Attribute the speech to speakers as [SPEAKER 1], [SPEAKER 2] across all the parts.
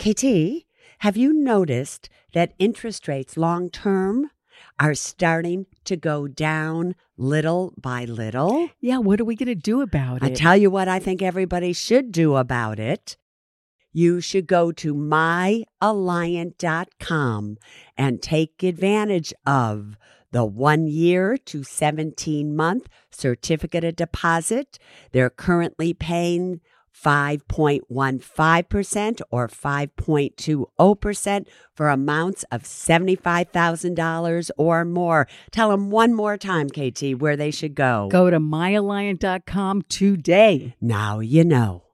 [SPEAKER 1] KT, have you noticed that interest rates long term are starting to go down little by little?
[SPEAKER 2] Yeah, what are we going to do about
[SPEAKER 1] I
[SPEAKER 2] it?
[SPEAKER 1] I tell you what I think everybody should do about it. You should go to myalliant.com and take advantage of the one year to 17 month certificate of deposit. They're currently paying 5.15% or 5.20% for amounts of $75,000 or more. Tell them one more time, KT, where they should go.
[SPEAKER 2] Go to myalliant.com today.
[SPEAKER 1] Now you know.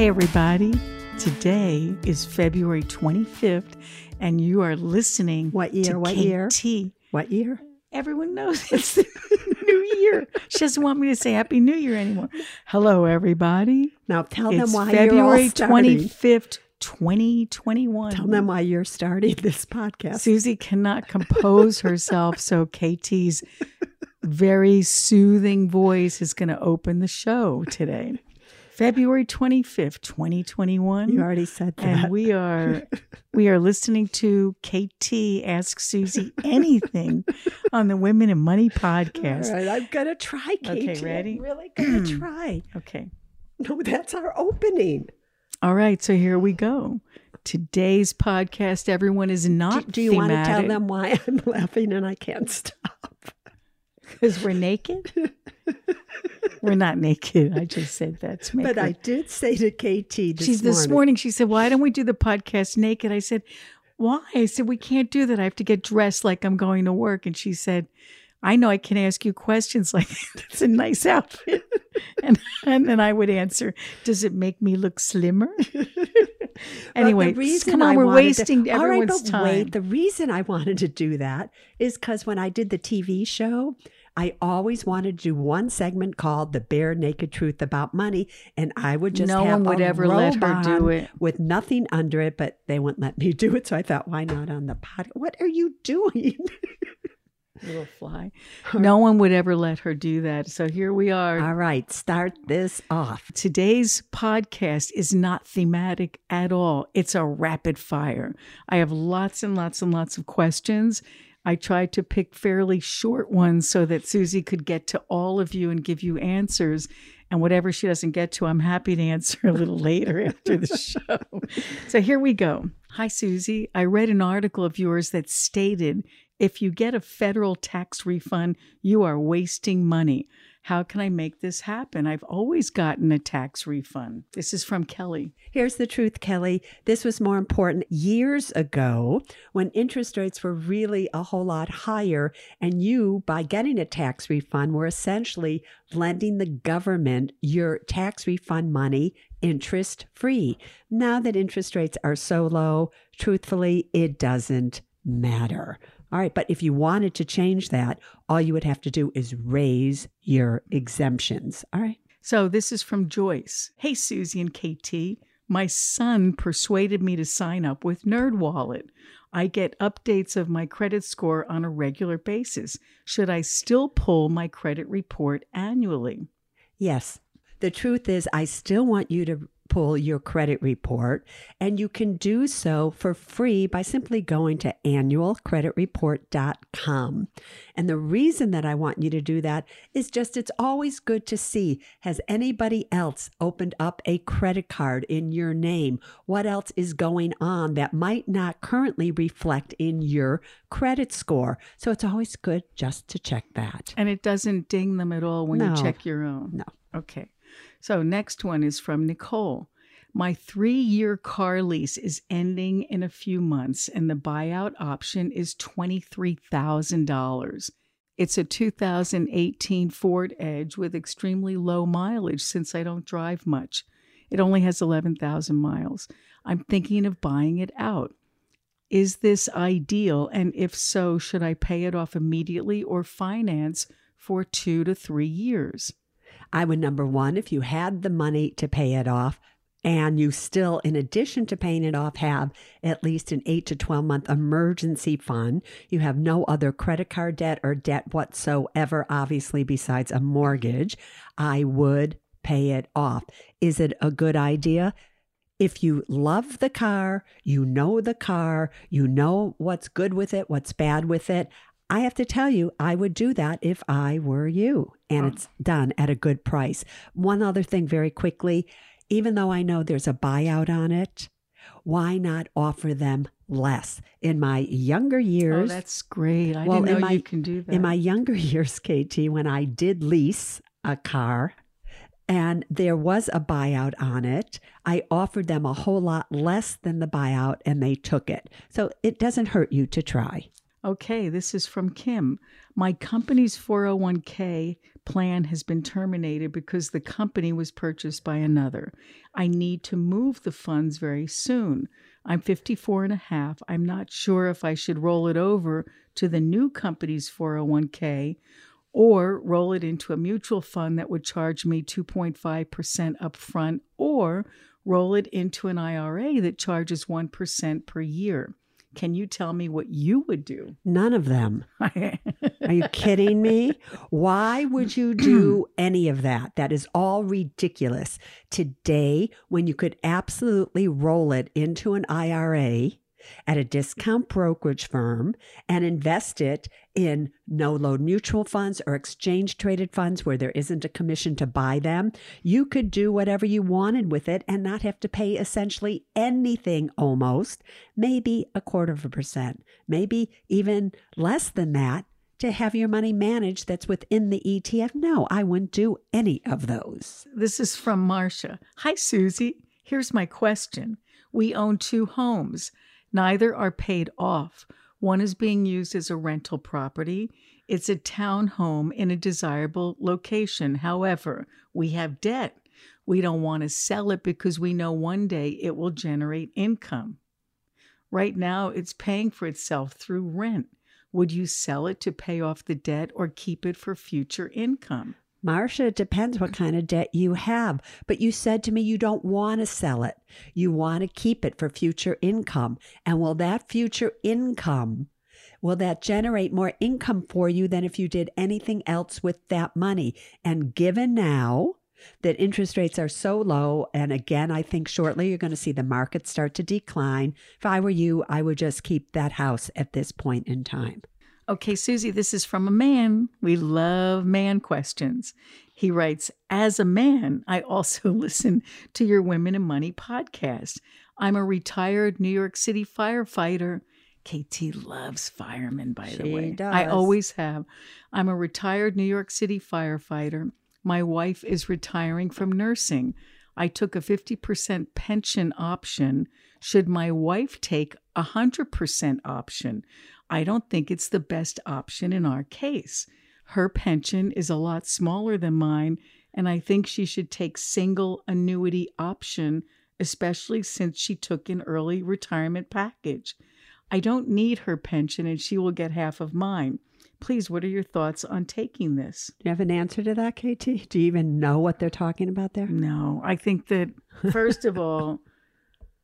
[SPEAKER 2] Hey, everybody. Today is February 25th, and you are listening
[SPEAKER 3] What year?
[SPEAKER 2] to
[SPEAKER 3] What year? What year?
[SPEAKER 2] Everyone knows it's the new year. She doesn't want me to say Happy New Year anymore. Hello, everybody.
[SPEAKER 3] Now tell
[SPEAKER 2] it's
[SPEAKER 3] them why
[SPEAKER 2] February
[SPEAKER 3] you're starting.
[SPEAKER 2] 25th, 2021.
[SPEAKER 3] Tell them why you're starting this podcast.
[SPEAKER 2] Suze cannot compose herself, so KT's very soothing voice is going to open the show today. February 25th, 2021.
[SPEAKER 3] You already said that.
[SPEAKER 2] and we are we are listening to KT ask Suze anything on the Women and Money podcast.
[SPEAKER 3] right, I'm gonna try, KT.
[SPEAKER 2] Okay, ready?
[SPEAKER 3] I'm really gonna try.
[SPEAKER 2] Okay.
[SPEAKER 3] No, that's our opening.
[SPEAKER 2] All right, so here we go. Today's podcast, everyone is not
[SPEAKER 3] do you want to tell them why I'm laughing and I can't stop?
[SPEAKER 2] because we're naked? We're not naked. I just said that's make
[SPEAKER 3] But I did say to KT this
[SPEAKER 2] She's this
[SPEAKER 3] morning.
[SPEAKER 2] morning. She said, "Why don't we do the podcast naked?" I said, "Why?" I said, "We can't do that. I have to get dressed like I'm going to work." And she said, "I know I can ask you questions like that's a nice outfit," and and then I would answer, "Does it make me look slimmer?" Anyway, come on,
[SPEAKER 3] I
[SPEAKER 2] we're
[SPEAKER 3] wanted to-
[SPEAKER 2] wasting
[SPEAKER 3] All right,
[SPEAKER 2] everyone's
[SPEAKER 3] but
[SPEAKER 2] time.
[SPEAKER 3] Wait, the reason I wanted to do that is because when I did the TV show, I always wanted to do one segment called "The Bare Naked Truth About Money," and I would just
[SPEAKER 2] No
[SPEAKER 3] have
[SPEAKER 2] one would
[SPEAKER 3] a
[SPEAKER 2] ever let her do it.
[SPEAKER 3] with nothing under it, but they wouldn't let me do it. So I thought, why not on the pod? What are you doing?
[SPEAKER 2] Little fly. No one would ever let her do that. So here we are.
[SPEAKER 3] All right, start this off.
[SPEAKER 2] Today's podcast is not thematic at all. It's a rapid fire. I have lots and lots and lots of questions. I tried to pick fairly short ones so that Suze could get to all of you and give you answers. And whatever she doesn't get to, I'm happy to answer a little later after the show. So here we go. Hi, Suze. I read an article of yours that stated if you get a federal tax refund, you are wasting money. How can I make this happen? I've always gotten a tax refund. This is from Kelly.
[SPEAKER 3] Here's the truth, Kelly. This was more important years ago when interest rates were really a whole lot higher. And you, by getting a tax refund, were essentially lending the government your tax refund money interest free. Now that interest rates are so low, truthfully, it doesn't matter. All right, but if you wanted to change that, all you would have to do is raise your exemptions. All right.
[SPEAKER 2] So this is from Joyce. Hey, Suze and KT. My son persuaded me to sign up with NerdWallet. I get updates of my credit score on a regular basis. Should I still pull my credit report annually?
[SPEAKER 3] Yes. The truth is, I still want you to pull your credit report, and you can do so for free by simply going to annualcreditreport.com. And the reason that I want you to do that is just it's always good to see has anybody else opened up a credit card in your name? What else is going on that might not currently reflect in your credit score? So it's always good just to check that.
[SPEAKER 2] And it doesn't ding them at all when
[SPEAKER 3] No.
[SPEAKER 2] you check your own.
[SPEAKER 3] No.
[SPEAKER 2] Okay. So next one is from Nicole. My three year car lease is ending in a few months, and the buyout option is $23,000. It's a 2018 Ford Edge with extremely low mileage since I don't drive much. It only has 11,000 miles. I'm thinking of buying it out. Is this ideal? And if so, should I pay it off immediately or finance for two to three years?
[SPEAKER 3] I would number one, if you had the money to pay it off, and you still, in addition to paying it off, have at least an eight to 12 month emergency fund. You have no other credit card debt or debt whatsoever, obviously, besides a mortgage. I would pay it off. Is it a good idea? If you love the car, you know the car, you know what's good with it, what's bad with it. I have to tell you, I would do that if I were you, and oh. it's done at a good price. One other thing, very quickly even though I know there's a buyout on it, why not offer them less? In my younger years,
[SPEAKER 2] Oh,
[SPEAKER 3] years,
[SPEAKER 2] that's great. I
[SPEAKER 3] Well,
[SPEAKER 2] didn't know
[SPEAKER 3] my-
[SPEAKER 2] you can do that.
[SPEAKER 3] in my younger years, KT, when I did lease a car and there was a buyout on it, I offered them a whole lot less than the buyout and they took it. So it doesn't hurt you to try.
[SPEAKER 2] Okay, this is from Kim. My company's 401k plan has been terminated because the company was purchased by another. I need to move the funds very soon. I'm 54 and a half. I'm not sure if I should roll it over to the new company's 401k or roll it into a mutual fund that would charge me 2.5% upfront or roll it into an IRA that charges 1% per year. Can you tell me what you would do?
[SPEAKER 3] None of them. Are you kidding me? Why would you do any of that? That is all ridiculous. Today, when you could absolutely roll it into an IRA at a discount brokerage firm and invest it in no load mutual funds or exchange traded funds where there isn't a commission to buy them, you could do whatever you wanted with it and not have to pay essentially anything almost, maybe a quarter of a percent, maybe even less than that to have your money managed that's within the ETF. No, I wouldn't do any of those.
[SPEAKER 2] This is from Marcia. Hi, Suze. Here's my question. We own two homes. Neither are paid off. One is being used as a rental property. It's a town home in a desirable location. However, we have debt. We don't want to sell it because we know one day it will generate income. Right now, it's paying for itself through rent. Would you sell it to pay off the debt or keep it for future income?
[SPEAKER 3] Marcia, it depends what kind of debt you have. But you said to me you don't want to sell it. You want to keep it for future income. And will that future income, will that generate more income for you than if you did anything else with that money? And given now that interest rates are so low, and again, I think shortly you're going to see the market start to decline. If I were you, I would just keep that house at this point in time.
[SPEAKER 2] Okay, Suze, this is from a man. We love man questions. He writes As a man, I also listen to your Women and Money podcast. I'm a retired New York City firefighter. KT loves firemen, by the
[SPEAKER 3] She
[SPEAKER 2] way. I always have. I'm a retired New York City firefighter. My wife is retiring from nursing. I took a 50% pension option. Should my wife take a 100% option? I don't think it's the best option in our case. Her pension is a lot smaller than mine, and I think she should take single annuity option, especially since she took an early retirement package. I don't need her pension and she will get half of mine. Please, what are your thoughts on taking this?
[SPEAKER 3] Do you have an answer to that, KT? Do you even know what they're talking about there?
[SPEAKER 2] No, I think that first of all,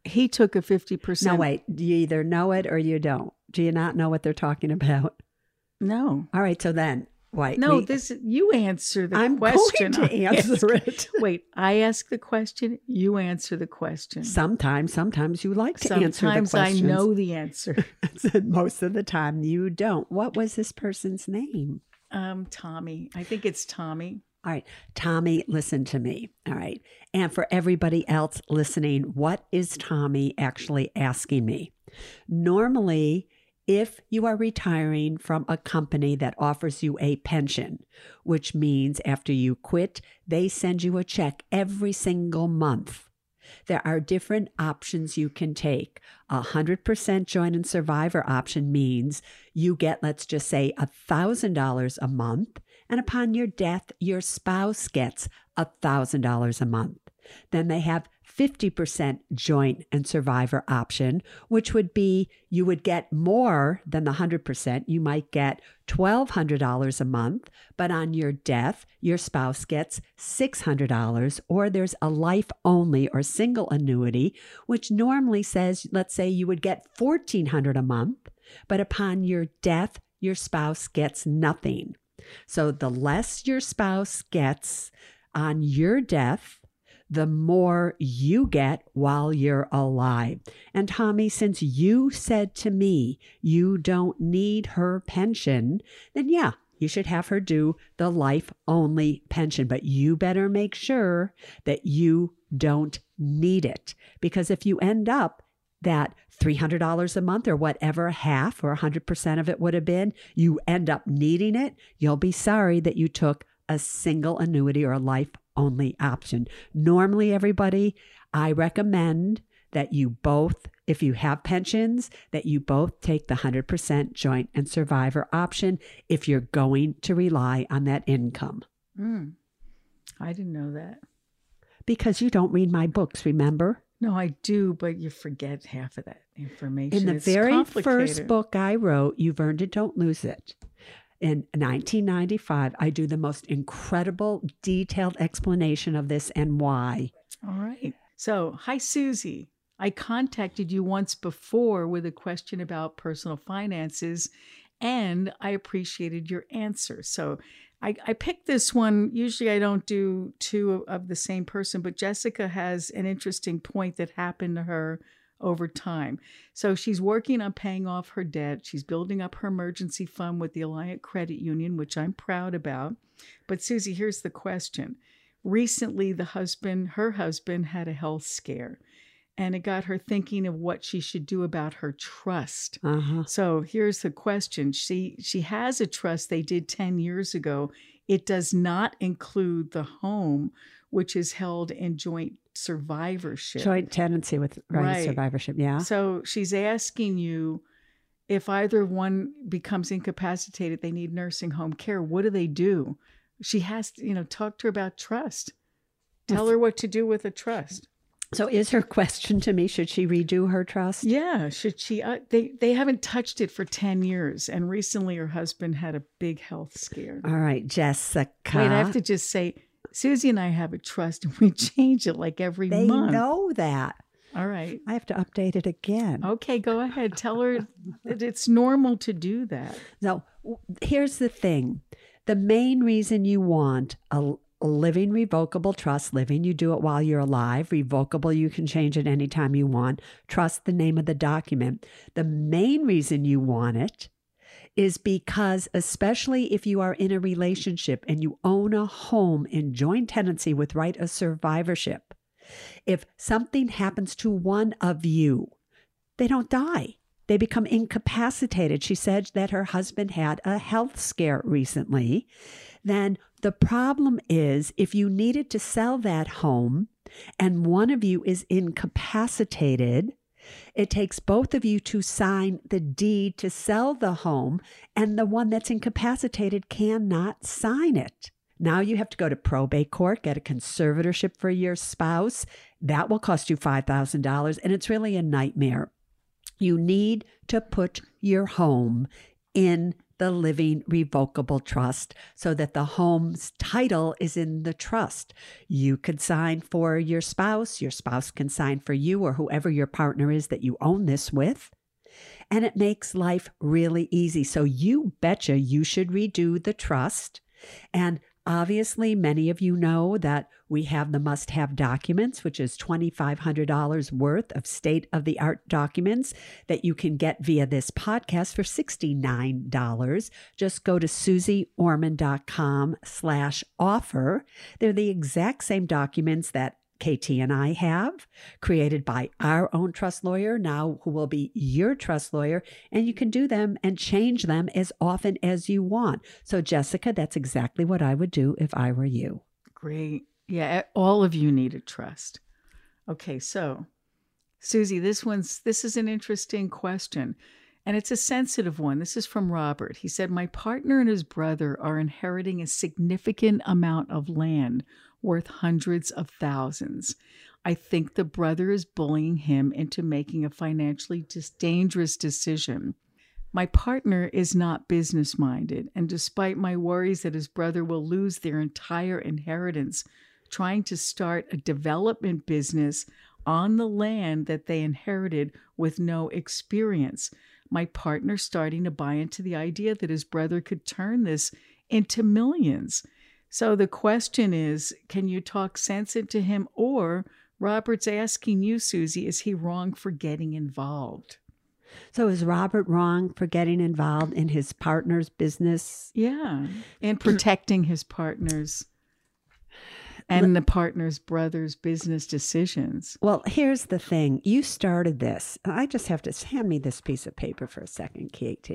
[SPEAKER 2] he took a 50%.
[SPEAKER 3] No, wait. You either know it or you don't. Do you not know what they're talking about?
[SPEAKER 2] No.
[SPEAKER 3] All right. So then, why?
[SPEAKER 2] No, this you answer the question.
[SPEAKER 3] I'm
[SPEAKER 2] question.
[SPEAKER 3] going to answer it.
[SPEAKER 2] Wait, I ask the question, you answer the question.
[SPEAKER 3] Sometimes, sometimes you like to answer the
[SPEAKER 2] Sometimes I know the answer.
[SPEAKER 3] Most of the time, you don't. What was this person's name?
[SPEAKER 2] Um, Tommy. I think it's Tommy.
[SPEAKER 3] All right, Tommy, listen to me. All right. And for everybody else listening, what is Tommy actually asking me? Normally, if you are retiring from a company that offers you a pension, which means after you quit, they send you a check every single month. There are different options you can take. A 100% joint and survivor option means you get, let's just say, $1,000 a month, and upon your death, your spouse gets $1,000 a month. Then they have 50% joint and survivor option, which would be you would get more than the 100%. You might get $1,200 a month, but on your death, your spouse gets $600. Or there's a life only or single annuity, which normally says, let's say you would get $1,400 a month, but upon your death, your spouse gets nothing. So the less your spouse gets on your death, the more you get while you're alive. And Tommy, since you said to me you don't need her pension, then yeah, you should have her do the life only pension. But you better make sure that you don't need it. Because if you end up that $300 a month or whatever half or 100% of it would have been, you end up needing it, you'll be sorry that you took a single annuity or a life only option. Normally, everybody, I recommend that you both, if you have pensions, that you both take the 100% joint and survivor option if you're going to rely on that income.
[SPEAKER 2] Mm. I didn't know that.
[SPEAKER 3] Because you don't read my books, remember?
[SPEAKER 2] No, I do, but you forget half of that information.
[SPEAKER 3] In the
[SPEAKER 2] It's
[SPEAKER 3] very first book I wrote, You've Earned It, Don't Lose It. In 1995, I do the most incredible, detailed explanation of this and why.
[SPEAKER 2] All right. So, hi, Suze. I contacted you once before with a question about personal finances, and I appreciated your answer. So, I, I picked this one. Usually, I don't do two of, the same person, but Jessica has an interesting point that happened to her over time. So, she's working on paying off her debt. She's building up her emergency fund with the Alliant Credit Union, which I'm proud about. But, Suze, here's the question recently the husband her husband had a health scare and it got her thinking of what she should do about her trust
[SPEAKER 3] Uh-huh.
[SPEAKER 2] so here's the question she she has a trust they did 10 years ago it does not include the home which is held in joint survivorship
[SPEAKER 3] Joint tenancy with right, survivorship. Yeah.
[SPEAKER 2] so she's asking you if either one becomes incapacitated, they need nursing home care. What do they do? She has to, you know, talk to her about trust. Tell her what to do with a trust.
[SPEAKER 3] So is her question to me, should she redo her trust?
[SPEAKER 2] Yeah, should she? Uh, they they haven't touched it for ten years, and recently her husband had a big health scare.
[SPEAKER 3] All right, Jessica.
[SPEAKER 2] Wait, I have to just say, Suze and I have a trust, and we change it like every
[SPEAKER 3] They
[SPEAKER 2] month.
[SPEAKER 3] know that.
[SPEAKER 2] All right.
[SPEAKER 3] I have to update it again.
[SPEAKER 2] Okay, go ahead. Tell her that it's normal to do that.
[SPEAKER 3] So w- here's the thing the main reason you want a, a living revocable trust, living, you do it while you're alive. Revocable, you can change it anytime you want. Trust the name of the document. The main reason you want it is because, especially if you are in a relationship and you own a home in joint tenancy with right of survivorship, if something happens to one of you, they don't die. They become incapacitated. She said that her husband had a health scare recently. Then the problem is if you needed to sell that home and one of you is incapacitated, it takes both of you to sign the deed to sell the home, and the one that's incapacitated cannot sign it. Now you have to go to probate court, get a conservatorship for your spouse. That will cost you $5,000, and it's really a nightmare. You need to put your home in the living revocable trust so that the home's title is in the trust. You could sign for your spouse, your spouse can sign for you or whoever your partner is that you own this with. And it makes life really easy. So you betcha you should redo the trust. And obviously, many of you know that we have the must have documents, which is $2,500 worth of state of the art documents that you can get via this podcast for $69. Just go to suzeorman.com slash offer. They're the exact same documents that KT and I have, created by our own trust lawyer, now who will be your trust lawyer, and you can do them and change them as often as you want. So, Jessica, that's exactly what I would do if I were you.
[SPEAKER 2] Great. Yeah, all of you need a trust. Okay, so Suze, this one's this is an interesting question. And it's a sensitive one. This is from Robert. He said, My partner and his brother are inheriting a significant amount of land. Worth hundreds of thousands. I think the brother is bullying him into making a financially dis- dangerous decision. My partner is not business minded, and despite my worries that his brother will lose their entire inheritance trying to start a development business on the land that they inherited with no experience, my partner starting to buy into the idea that his brother could turn this into millions. So the question is can you talk sense into him? Or Robert's asking you, Suze, is he wrong for getting involved?
[SPEAKER 3] So is Robert wrong for getting involved in his partner's business?
[SPEAKER 2] Yeah. And protecting his partner's and the partner's brother's business decisions.
[SPEAKER 3] Well, here's the thing. You started this. I just have to hand me this piece of paper for a second, KT.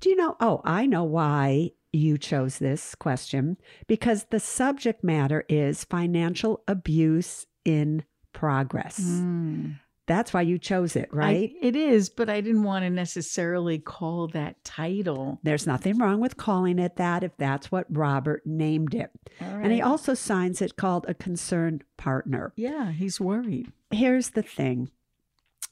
[SPEAKER 3] Do you know? Oh, I know why you chose this question because the subject matter is financial abuse in progress. Hmm. That's why you chose it, right?
[SPEAKER 2] I- it is, but I didn't want to necessarily call that title.
[SPEAKER 3] There's nothing wrong with calling it that if that's what Robert named it.
[SPEAKER 2] All
[SPEAKER 3] And he also signs it called a concerned partner.
[SPEAKER 2] Yeah, he's worried.
[SPEAKER 3] Here's the thing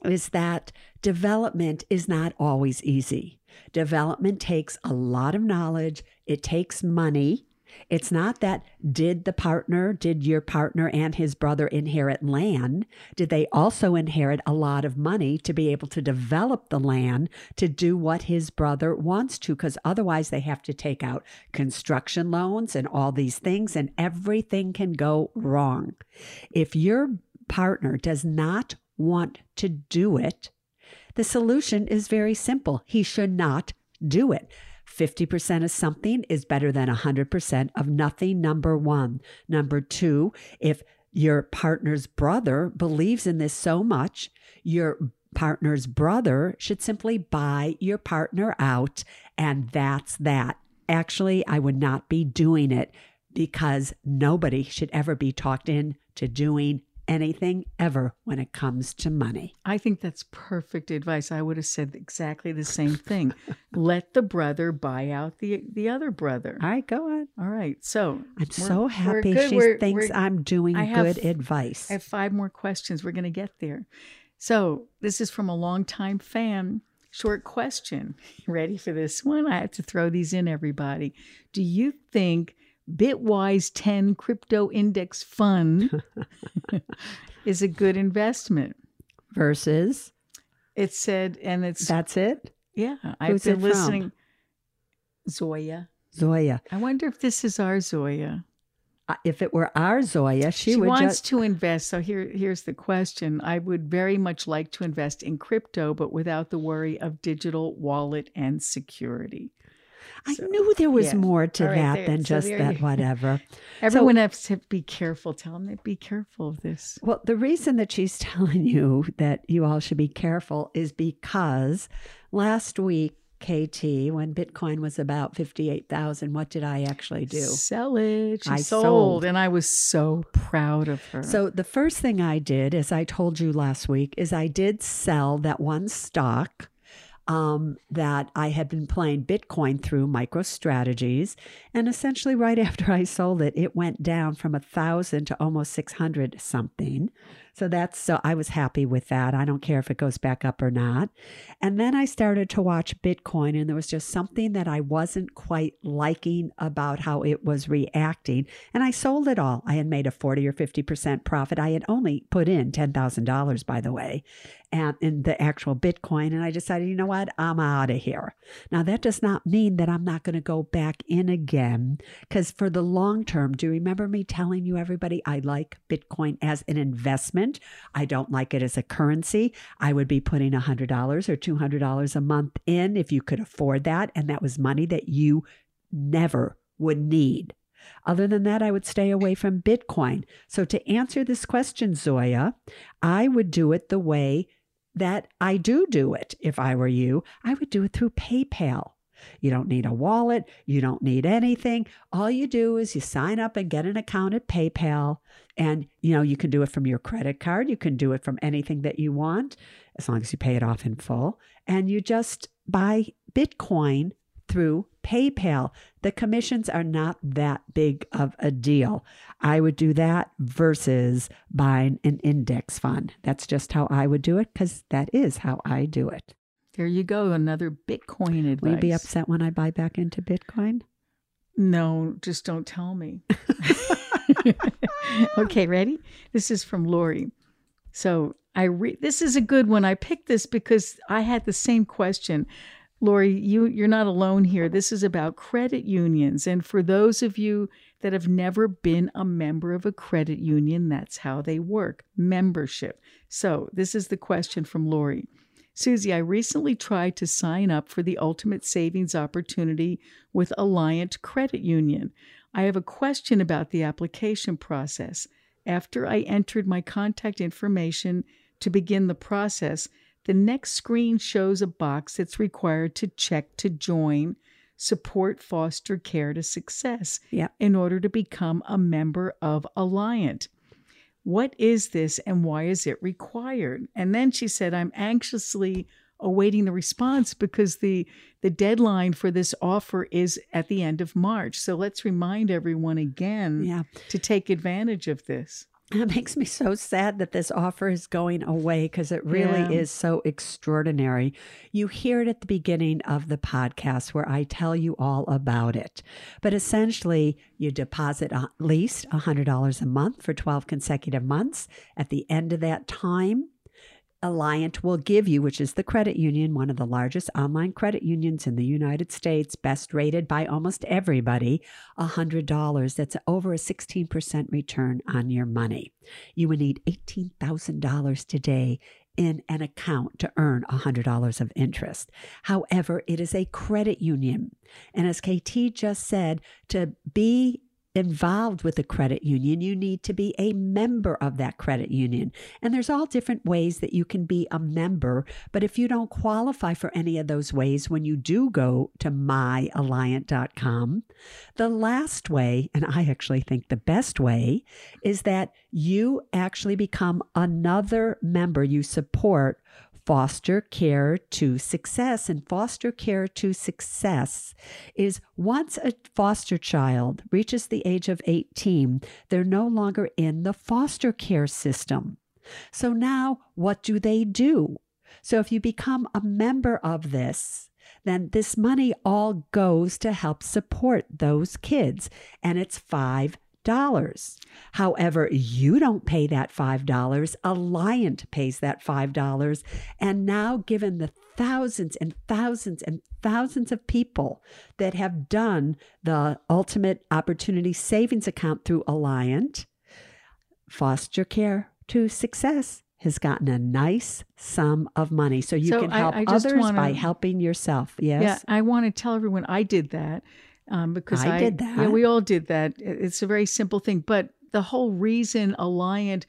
[SPEAKER 3] is that development is not always easy. Development takes a lot of knowledge, it takes money. It's not that did the partner, did your partner and his brother inherit land? Did they also inherit a lot of money to be able to develop the land to do what his brother wants to? Because otherwise, they have to take out construction loans and all these things, and everything can go wrong. If your partner does not want to do it, the solution is very simple. He should not do it. 50% of something is better than 100% of nothing, number one. Number two, if your partner's brother believes in this so much, your partner's brother should simply buy your partner out, and that's that. Actually, I would not be doing it because nobody should ever be talked into doing anything ever when it comes to money.
[SPEAKER 2] I think that's perfect advice. I would have said exactly the same thing. Let the brother buy out the the other brother.
[SPEAKER 3] All right, go on.
[SPEAKER 2] All right. So
[SPEAKER 3] I'm so happy she
[SPEAKER 2] We're-
[SPEAKER 3] thinks
[SPEAKER 2] we're-
[SPEAKER 3] I'm doing
[SPEAKER 2] have-
[SPEAKER 3] good advice.
[SPEAKER 2] I have five more questions. We're going to get there. So this is from a longtime fan. Short question. Ready for this one? I have to throw these in, everybody. Do you think Bitwise 10 crypto index fund is a good investment?
[SPEAKER 3] Versus,
[SPEAKER 2] It said, and it's,
[SPEAKER 3] that's it.
[SPEAKER 2] yeah, I've
[SPEAKER 3] Who's
[SPEAKER 2] been
[SPEAKER 3] it from?
[SPEAKER 2] listening. Zoya.
[SPEAKER 3] Zoya.
[SPEAKER 2] I wonder if this is our Zoya.
[SPEAKER 3] Uh, If it were our Zoya, she,
[SPEAKER 2] she
[SPEAKER 3] would
[SPEAKER 2] wants
[SPEAKER 3] just.
[SPEAKER 2] to invest. So here, here's the question. I would very much like to invest in crypto, but without the worry of digital wallet and security.
[SPEAKER 3] I
[SPEAKER 2] so,
[SPEAKER 3] knew there was
[SPEAKER 2] yeah.
[SPEAKER 3] more to
[SPEAKER 2] right,
[SPEAKER 3] that
[SPEAKER 2] there-
[SPEAKER 3] than
[SPEAKER 2] so
[SPEAKER 3] just that
[SPEAKER 2] you-
[SPEAKER 3] whatever.
[SPEAKER 2] Everyone has to be careful. Tell them to be careful of this.
[SPEAKER 3] Well, the reason that she's telling you that you all should be careful is because last week, KT, when Bitcoin was about 58,000, what did I actually do?
[SPEAKER 2] Sell it. She
[SPEAKER 3] I
[SPEAKER 2] sold,
[SPEAKER 3] sold.
[SPEAKER 2] and I was so proud of her.
[SPEAKER 3] So the first thing I did, as I told you last week, is I did sell that one stock um, that I had been playing Bitcoin through MicroStrategies, and essentially right after I sold it, it went down from a thousand to almost six hundred something. So that's so I was happy with that. I don't care if it goes back up or not. And then I started to watch Bitcoin, and there was just something that I wasn't quite liking about how it was reacting. And I sold it all. I had made a 40 or 50% profit. I had only put in $10,000, by the way, and in the actual Bitcoin. And I decided, you know what? I'm out of here. Now, that does not mean that I'm not going to go back in again, because for the long term, do you remember me telling you, everybody, I like Bitcoin as an investment? I don't like it as a currency. I would be putting $100 or $200 a month in if you could afford that. And that was money that you never would need. Other than that, I would stay away from Bitcoin. So, to answer this question, Zoya, I would do it the way that I do do it. If I were you, I would do it through PayPal. You don't need a wallet. You don't need anything. All you do is you sign up and get an account at PayPal. And, you know, you can do it from your credit card. You can do it from anything that you want, as long as you pay it off in full. And you just buy Bitcoin through PayPal. The commissions are not that big of a deal. I would do that versus buying an index fund. That's just how I would do it because that is how I do it.
[SPEAKER 2] There you go. Another Bitcoin advice.
[SPEAKER 3] Will you be upset when I buy back into Bitcoin?
[SPEAKER 2] No, just don't tell me. okay, ready? This is from Lori. So I re- this is a good one. I picked this because I had the same question. Lori, you you're not alone here. This is about credit unions, and for those of you that have never been a member of a credit union, that's how they work membership. So this is the question from Lori. Suze, I recently tried to sign up for the Ultimate Savings Opportunity with Alliant Credit Union. I have a question about the application process. After I entered my contact information to begin the process, the next screen shows a box that's required to check to join Support Foster Care to Success
[SPEAKER 3] Yep.
[SPEAKER 2] in order to become a member of Alliant. What is this and why is it required? And then she said, I'm anxiously awaiting the response because the the deadline for this offer is at the end of March. So let's remind everyone again
[SPEAKER 3] Yeah.
[SPEAKER 2] to take advantage of this.
[SPEAKER 3] It makes me so sad that this offer is going away because it really
[SPEAKER 2] Yeah.
[SPEAKER 3] is so extraordinary. You hear it at the beginning of the podcast where I tell you all about it. But essentially, you deposit at least $100 a month for 12 consecutive months. At the end of that time, Alliant will give you, which is the credit union, one of the largest online credit unions in the United States, best rated by almost everybody, $100. That's over a 16% return on your money. You would need $18,000 today in an account to earn $100 of interest. However, it is a credit union. And as KT just said, to be involved with a credit union, you need to be a member of that credit union. And there's all different ways that you can be a member. But if you don't qualify for any of those ways, when you do go to myalliant.com, the last way, and I actually think the best way, is that you actually become another member. You support foster care to success. And foster care to success is once a foster child reaches the age of 18, they're no longer in the foster care system. So now what do they do? So if you become a member of this, then this money all goes to help support those kids. And it's five dollars. However, you don't pay that $5. Alliant pays that $5. And now, given the thousands and thousands and thousands of people that have done the Ultimate Opportunity Savings Account through Alliant, foster care to success has gotten a nice sum of money. So you
[SPEAKER 2] So
[SPEAKER 3] can help
[SPEAKER 2] I just
[SPEAKER 3] others
[SPEAKER 2] wanna-
[SPEAKER 3] by helping yourself. Yes.
[SPEAKER 2] Yeah, I want to tell everyone I did that um, because
[SPEAKER 3] I
[SPEAKER 2] I,
[SPEAKER 3] did
[SPEAKER 2] Yeah, we all did that. It's a very simple thing, but the whole reason Alliant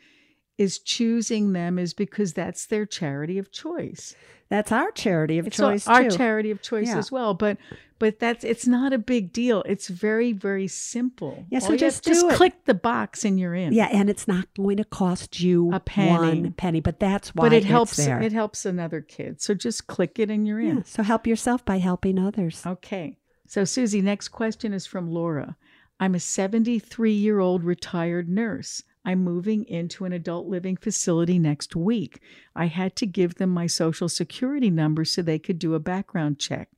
[SPEAKER 2] is choosing them is because that's their charity of choice.
[SPEAKER 3] That's our charity of
[SPEAKER 2] It's
[SPEAKER 3] choice
[SPEAKER 2] our charity of choice
[SPEAKER 3] Yeah.
[SPEAKER 2] as well. But but that's it's not a big deal. It's very very simple.
[SPEAKER 3] Yeah, so just
[SPEAKER 2] have- just
[SPEAKER 3] it.
[SPEAKER 2] click the box and you're in.
[SPEAKER 3] Yeah, and it's not going to cost you
[SPEAKER 2] A penny.
[SPEAKER 3] one penny, but that's why
[SPEAKER 2] but it helps.
[SPEAKER 3] there.
[SPEAKER 2] It helps another kid. So just click it and you're in.
[SPEAKER 3] yeah, so help yourself by helping others.
[SPEAKER 2] Okay. So, Suze, next question is from Laura. I'm a 73 year old retired nurse. I'm moving into an adult living facility next week. I had to give them my social security number so they could do a background check.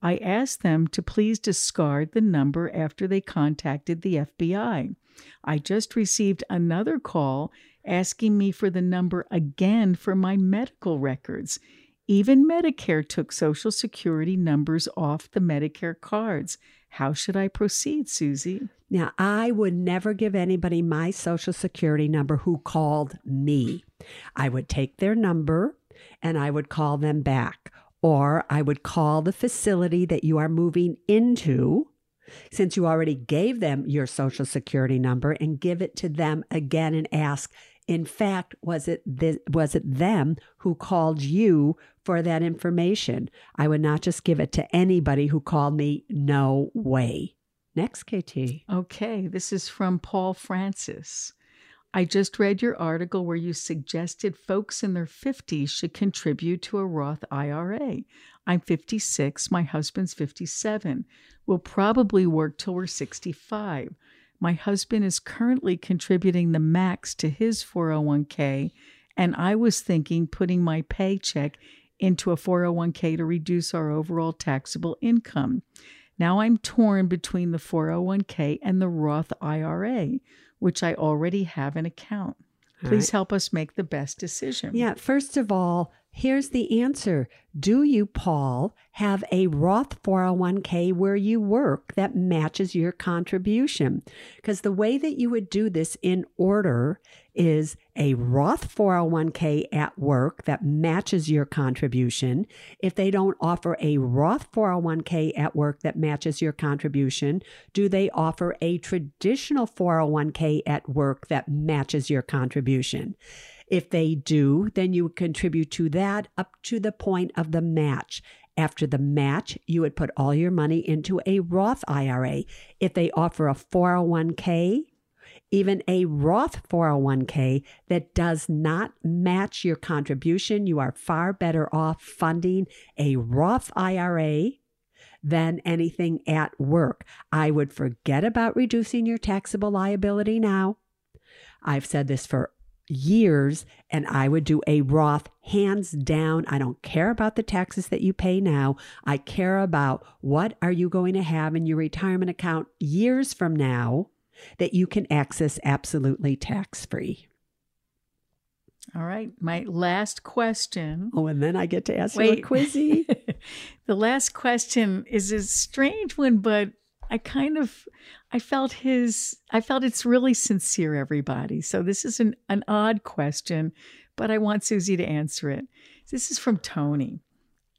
[SPEAKER 2] I asked them to please discard the number after they contacted the FBI. I just received another call asking me for the number again for my medical records. Even Medicare took Social Security numbers off the Medicare cards. How should I proceed, Suze?
[SPEAKER 3] Now, I would never give anybody my social security number who called me. I would take their number and I would call them back, or I would call the facility that you are moving into. Since you already gave them your social security number and give it to them again and ask, in fact, was it was it them who called you for that information? I would not just give it to anybody who called me. No way. Next, KT.
[SPEAKER 2] Okay, this is from Paul Francis. I just read your article where you suggested folks in their 50s should contribute to a Roth IRA. I'm 56, my husband's 57. We'll probably work till we're 65. My husband is currently contributing the max to his 401k, and I was thinking putting my paycheck into a 401k to reduce our overall taxable income. Now I'm torn between the 401k and the Roth IRA, which I already have an account. Please
[SPEAKER 3] right.
[SPEAKER 2] help us make the best decision.
[SPEAKER 3] Yeah, first of all, here's the answer. Do you, Paul, have a Roth 401k where you work that matches your contribution? Because the way that you would do this in order is a Roth 401k at work that matches your contribution. If they don't offer a Roth 401k at work that matches your contribution, do they offer a traditional 401k at work that matches your contribution? If they do, then you would contribute to that up to the point of the match. After the match, you would put all your money into a Roth IRA. If they offer a 401k, even a Roth 401k that does not match your contribution, you are far better off funding a Roth IRA than anything at work. I would forget about reducing your taxable liability now. I've said this for years and I would do a Roth hands down. I don't care about the taxes that you pay now. I care about what are you going to have in your retirement account years from now that you can access absolutely tax free.
[SPEAKER 2] All right. My last question.
[SPEAKER 3] Oh, and then I get to ask you a Quizzie.
[SPEAKER 2] the last question is a strange one, but I kind of I felt his I felt it's really sincere, everybody. So this is an, an odd question, but I want Suze to answer it. This is from Tony.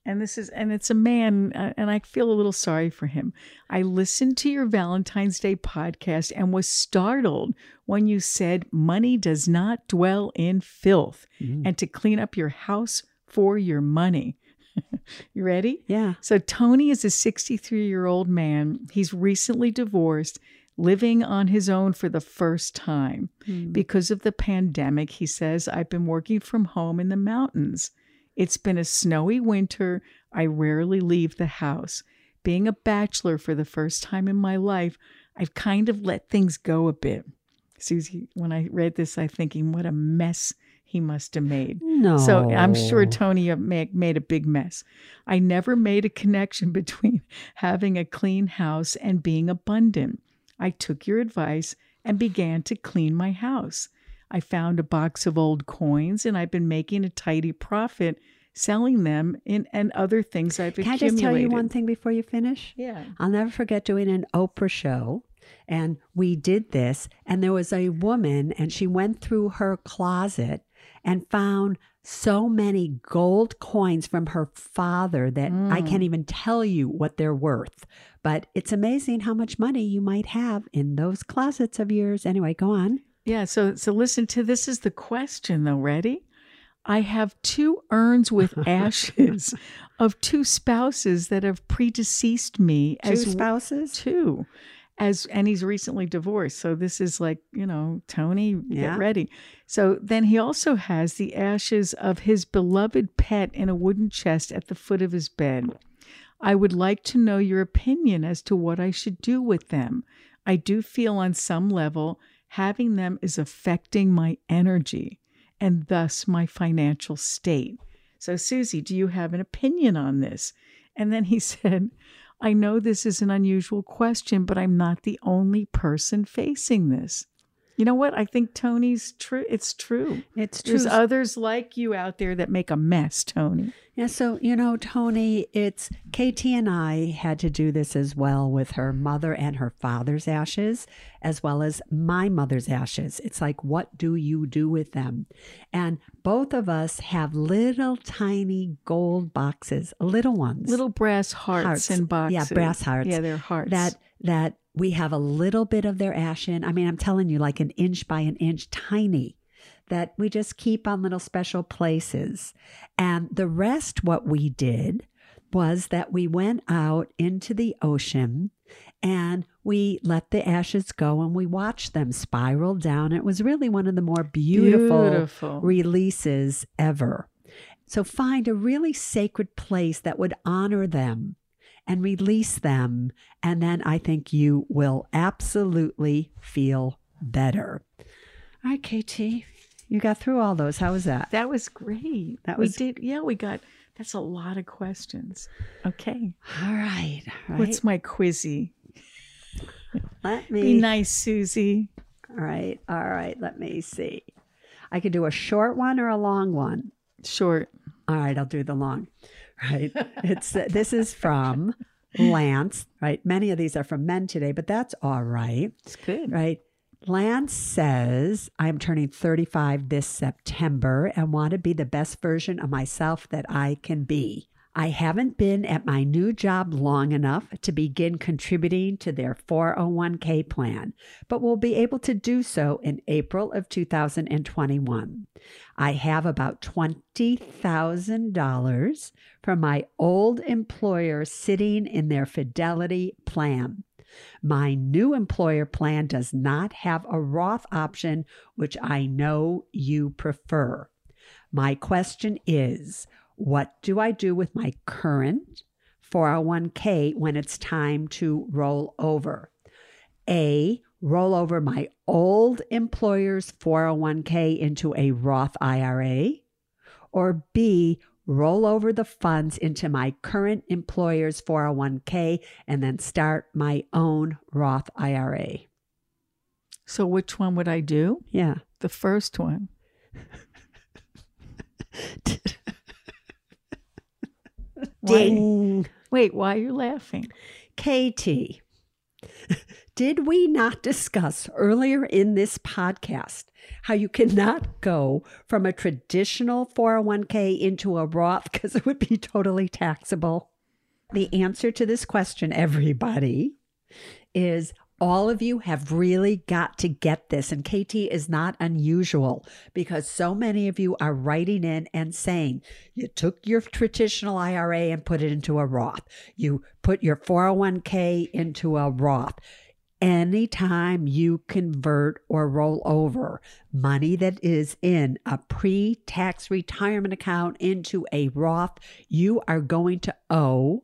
[SPEAKER 2] And this is and it's a man uh, and I feel a little sorry for him. I listened to your Valentine's Day podcast and was startled when you said money does not dwell in filth and to clean up your house for your money. you ready?
[SPEAKER 3] yeah.
[SPEAKER 2] So, Tony is a 63 year old man. He's recently divorced, living on his own for the first time. Hmm. Because of the pandemic, he says, I've been working from home in the mountains. It's been a snowy winter. I rarely leave the house. Being a bachelor for the first time in my life, I've kind of let things go a bit. Suze, when I read this, I'm thinking, what a mess he must have made.
[SPEAKER 3] No.
[SPEAKER 2] So I'm sure Tony made, made a big mess. I never made a connection between having a clean house and being abundant. I took your advice and began to clean my house. I found a box of old coins and I've been making a tidy profit selling them in and other things I've
[SPEAKER 3] Can I just tell you one thing before you finish?
[SPEAKER 2] Yeah.
[SPEAKER 3] I'll never forget doing an Oprah show. And we did this, and there was a woman, and she went through her closet and found so many gold coins from her father that I can't mm. even tell you what they're worth. But it's amazing how much money you might have in those closets of yours. Anyway, go on.
[SPEAKER 2] Yeah, so so listen to this is the question though. Ready? I have two urns with ashes of two spouses that have predeceased me
[SPEAKER 3] Two
[SPEAKER 2] as
[SPEAKER 3] spouses?
[SPEAKER 2] two. As and he's recently divorced. So this is like, you know, Tony,
[SPEAKER 3] Yeah.
[SPEAKER 2] get ready. So then he also has the ashes of his beloved pet in a wooden chest at the foot of his bed. I would like to know your opinion as to what I should do with them. I do feel on some level having them is affecting my energy and thus my financial state. So, Suze, do you have an opinion on this? And then he said, I know this is an unusual question, but I'm not the only person facing this. You know what? I think Tony's true. It's true.
[SPEAKER 3] It's true.
[SPEAKER 2] There's others like you out there that make a mess, Tony.
[SPEAKER 3] Yeah, so you know, Tony, it's KT and I had to do this as well with her mother and her father's ashes, as well as my mother's ashes. It's like, what do you do with them? And both of us have little tiny gold boxes, little ones,
[SPEAKER 2] Little brass hearts,
[SPEAKER 3] Hearts.
[SPEAKER 2] and boxes.
[SPEAKER 3] Yeah, brass hearts.
[SPEAKER 2] Yeah, they're hearts.
[SPEAKER 3] that that we have a little bit of their ash in. I mean, I'm telling you, like an inch by an inch, tiny. That we just keep on little special places. And the rest, what we did was that we went out into the ocean and we let the ashes go and we watched them spiral down. It was really one of the more beautiful,
[SPEAKER 2] Beautiful.
[SPEAKER 3] releases ever. So find a really sacred place that would honor them and release them. And then I think you will absolutely feel better. All right, KT, you got through all those. How was that?
[SPEAKER 2] That was great.
[SPEAKER 3] That was we
[SPEAKER 2] did. Yeah, we got. That's a lot of questions. Okay.
[SPEAKER 3] All right. all
[SPEAKER 2] What's my Quizzie?
[SPEAKER 3] Let me Be
[SPEAKER 2] nice, Suze.
[SPEAKER 3] All right. All right. Let me see. I could do a short one or a long one.
[SPEAKER 2] Short.
[SPEAKER 3] All right, I'll do the long. Right. It's uh, this is from Lance, right? Many of these are from men today, but that's all right.
[SPEAKER 2] It's good.
[SPEAKER 3] Right. Lance says, I'm turning 35 this September and want to be the best version of myself that I can be. I haven't been at my new job long enough to begin contributing to their 401k plan, but will be able to do so in April of 2021. I have about $20,000 from my old employer sitting in their Fidelity plan. My new employer plan does not have a Roth option, which I know you prefer. My question is what do I do with my current 401k when it's time to roll over? A, roll over my old employer's 401k into a Roth IRA, or B, roll over the funds into my current employer's 401k and then start my own Roth IRA.
[SPEAKER 2] So, which one would I do?
[SPEAKER 3] Yeah.
[SPEAKER 2] The first one.
[SPEAKER 3] Ding.
[SPEAKER 2] Wait, why are you laughing?
[SPEAKER 3] KT, did we not discuss earlier in this podcast how you cannot go from a traditional 401k into a Roth because it would be totally taxable? The answer to this question, everybody, is all of you have really got to get this. And KT is not unusual because so many of you are writing in and saying, you took your traditional IRA and put it into a Roth. You put your 401k into a Roth. Anytime you convert or roll over money that is in a pre tax retirement account into a Roth, you are going to owe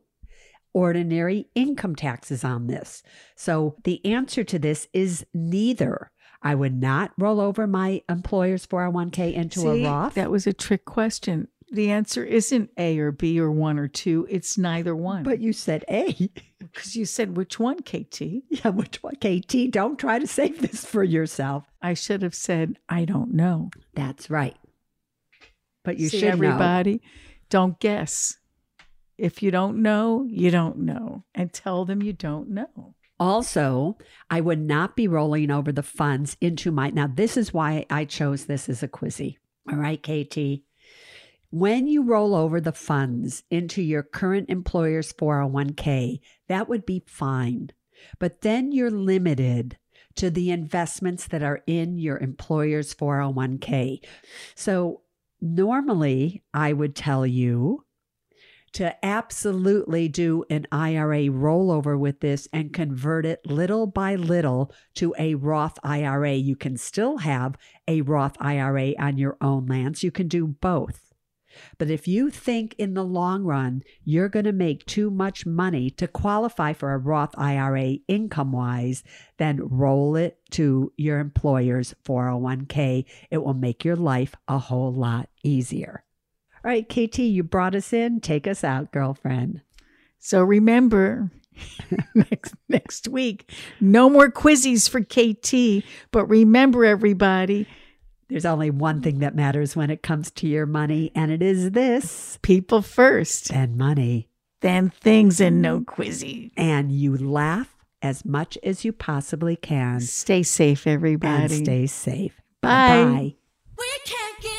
[SPEAKER 3] ordinary income taxes on this. So the answer to this is neither. I would not roll over my employer's 401k into
[SPEAKER 2] See,
[SPEAKER 3] a Roth.
[SPEAKER 2] That was a trick question. The answer isn't A or B or one or two. It's neither one.
[SPEAKER 3] but you said A.
[SPEAKER 2] because you said which one, KT?
[SPEAKER 3] yeah, which one? KT, don't try to save this for yourself.
[SPEAKER 2] I should have said I don't know.
[SPEAKER 3] That's right. But you
[SPEAKER 2] See,
[SPEAKER 3] should know.
[SPEAKER 2] everybody, don't guess. If you don't know, you don't know, and tell them you don't know.
[SPEAKER 3] Also, I would not be rolling over the funds into my. Now, this is why I chose this as a Quizzie. All right, KT. When you roll over the funds into your current employer's 401k, that would be fine. But then you're limited to the investments that are in your employer's 401k. So, normally, I would tell you to absolutely do an IRA rollover with this and convert it little by little to a Roth IRA. You can still have a Roth IRA on your own Lance. You can do both. But if you think in the long run you're going to make too much money to qualify for a Roth IRA income wise, then roll it to your employer's 401k. It will make your life a whole lot easier. All right, KT, you brought us in. Take us out, girlfriend.
[SPEAKER 2] So remember, next next week, no more Quizzies for KT. But remember, everybody,
[SPEAKER 3] There's only one thing that matters when it comes to your money, and it is this
[SPEAKER 2] people first,
[SPEAKER 3] and money.
[SPEAKER 2] then things, and no Quizzie.
[SPEAKER 3] And you laugh as much as you possibly can
[SPEAKER 2] Stay safe, everybody.
[SPEAKER 3] and stay safe.
[SPEAKER 2] Bye.
[SPEAKER 3] Bye.